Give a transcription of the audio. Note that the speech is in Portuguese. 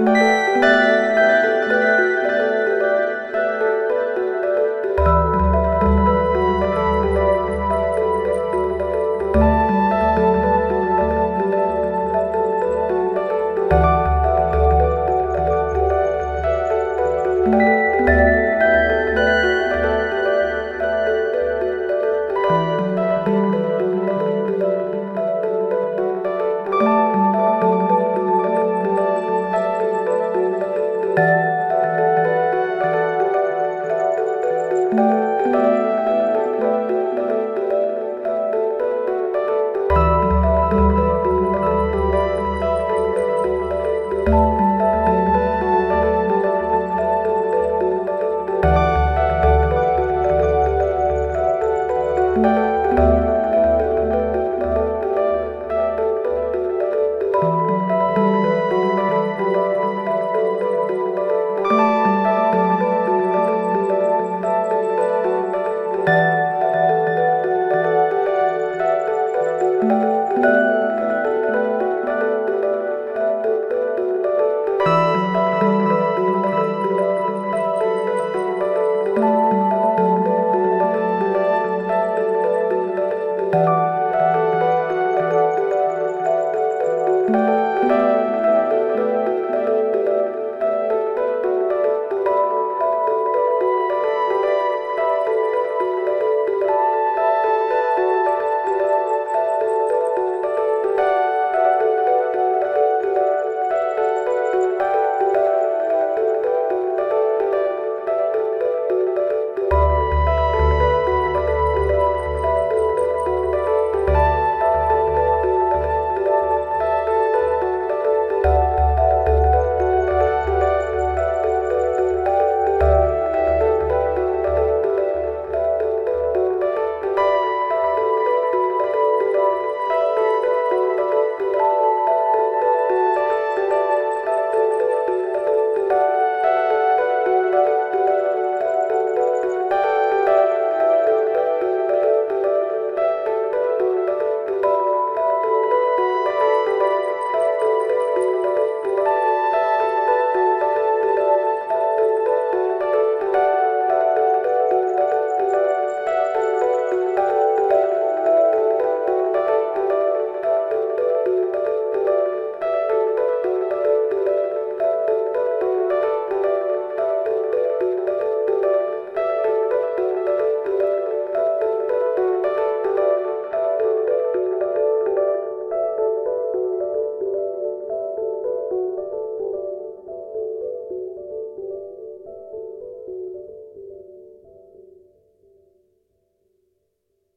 Música